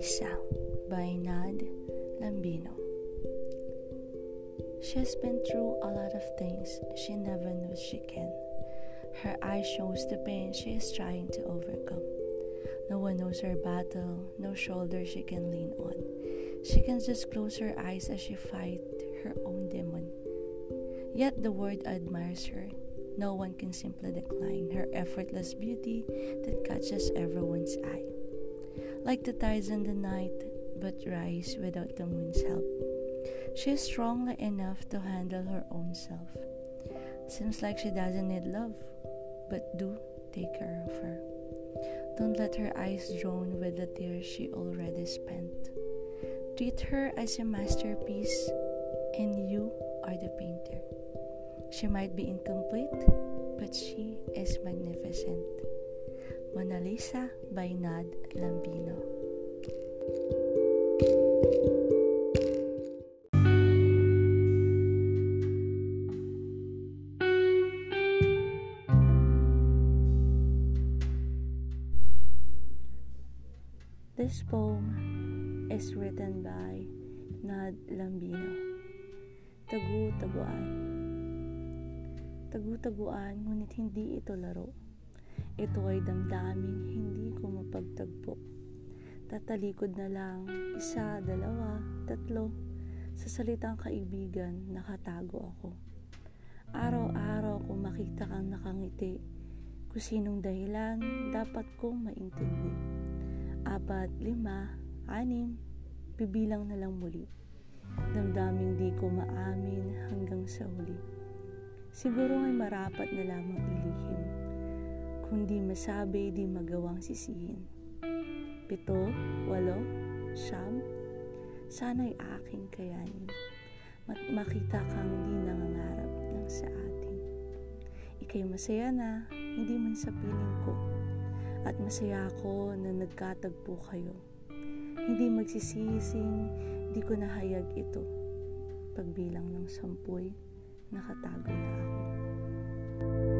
By Nad Lambino. She has been through a lot of things she never knew she can. Her eyes shows the pain she is trying to overcome. No one knows her battle, no shoulder she can lean on. She can just close her eyes as she fight her own demon. Yet the world admires her. No one can simply decline her effortless beauty that catches everyone's eye like the tides in the night, but rise without the moon's help. She is strong enough to handle her own self. Seems like she doesn't need love, but do take care of her. Don't let her eyes drown with the tears she already spent. Treat her as a masterpiece, and you are the painter. She might be incomplete, but she is magnificent. Mona Lisa by Nad Lambino. This poem is written by Nad Lambino. Tagu-taguan. Tagu-taguan, ngunit hindi ito laro ito ay damdaming hindi ko mapagtagpo. Tatalikod na lang, isa, dalawa, tatlo, sa salitang kaibigan, nakatago ako. Araw-araw kung makita kang nakangiti, kung sinong dahilan dapat kong maintindi. Apat, lima, anim, bibilang na lang muli. Damdaming di ko maamin hanggang sa huli. Siguro ay marapat na lamang ilihim kung di masabi, di magawang sisihin. Pito, walo, siyam, sana'y aking kayanin. Mat makita kang di nangangarap ng sa atin. Ika'y masaya na, hindi man sa piling ko. At masaya ako na nagkatagpo kayo. Hindi magsisising, di ko nahayag ito. Pagbilang ng sampuy, nakatago na ako.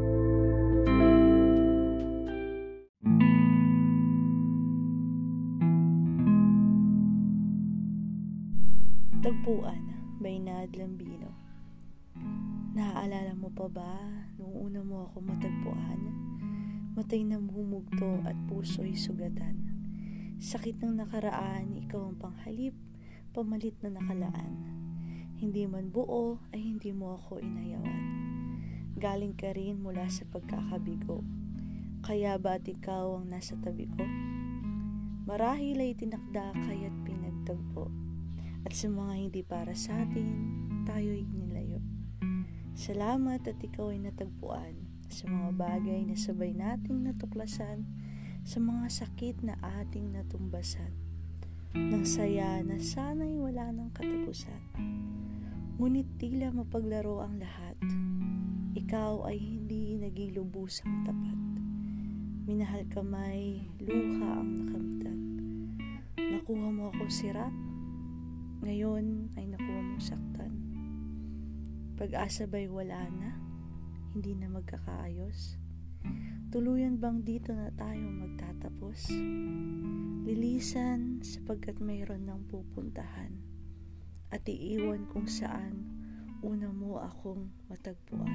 Tagpuan by Nad Lambino Naaalala mo pa ba nung una mo ako matagpuan? Matay na humugto at puso'y sugatan. Sakit ng nakaraan, ikaw ang panghalip, pamalit na nakalaan. Hindi man buo ay hindi mo ako inayawan. Galing ka rin mula sa pagkakabigo. Kaya ba't ikaw ang nasa tabi ko? Marahil ay tinakda kaya't pinagtagpo at sa mga hindi para sa atin, tayo'y nilayo. Salamat at ikaw ay natagpuan sa mga bagay na sabay nating natuklasan, sa mga sakit na ating natumbasan, ng saya na sana'y wala ng katapusan. Ngunit tila mapaglaro ang lahat, ikaw ay hindi naging lubusang tapat. Minahal kamay, luha ang nakamtan. Nakuha mo ako sira, ngayon ay nakuha mong saktan. Pag-asa ba'y wala na? Hindi na magkakaayos? Tuluyan bang dito na tayo magtatapos? Lilisan sapagkat mayroon ng pupuntahan at iiwan kung saan una mo akong matagpuan.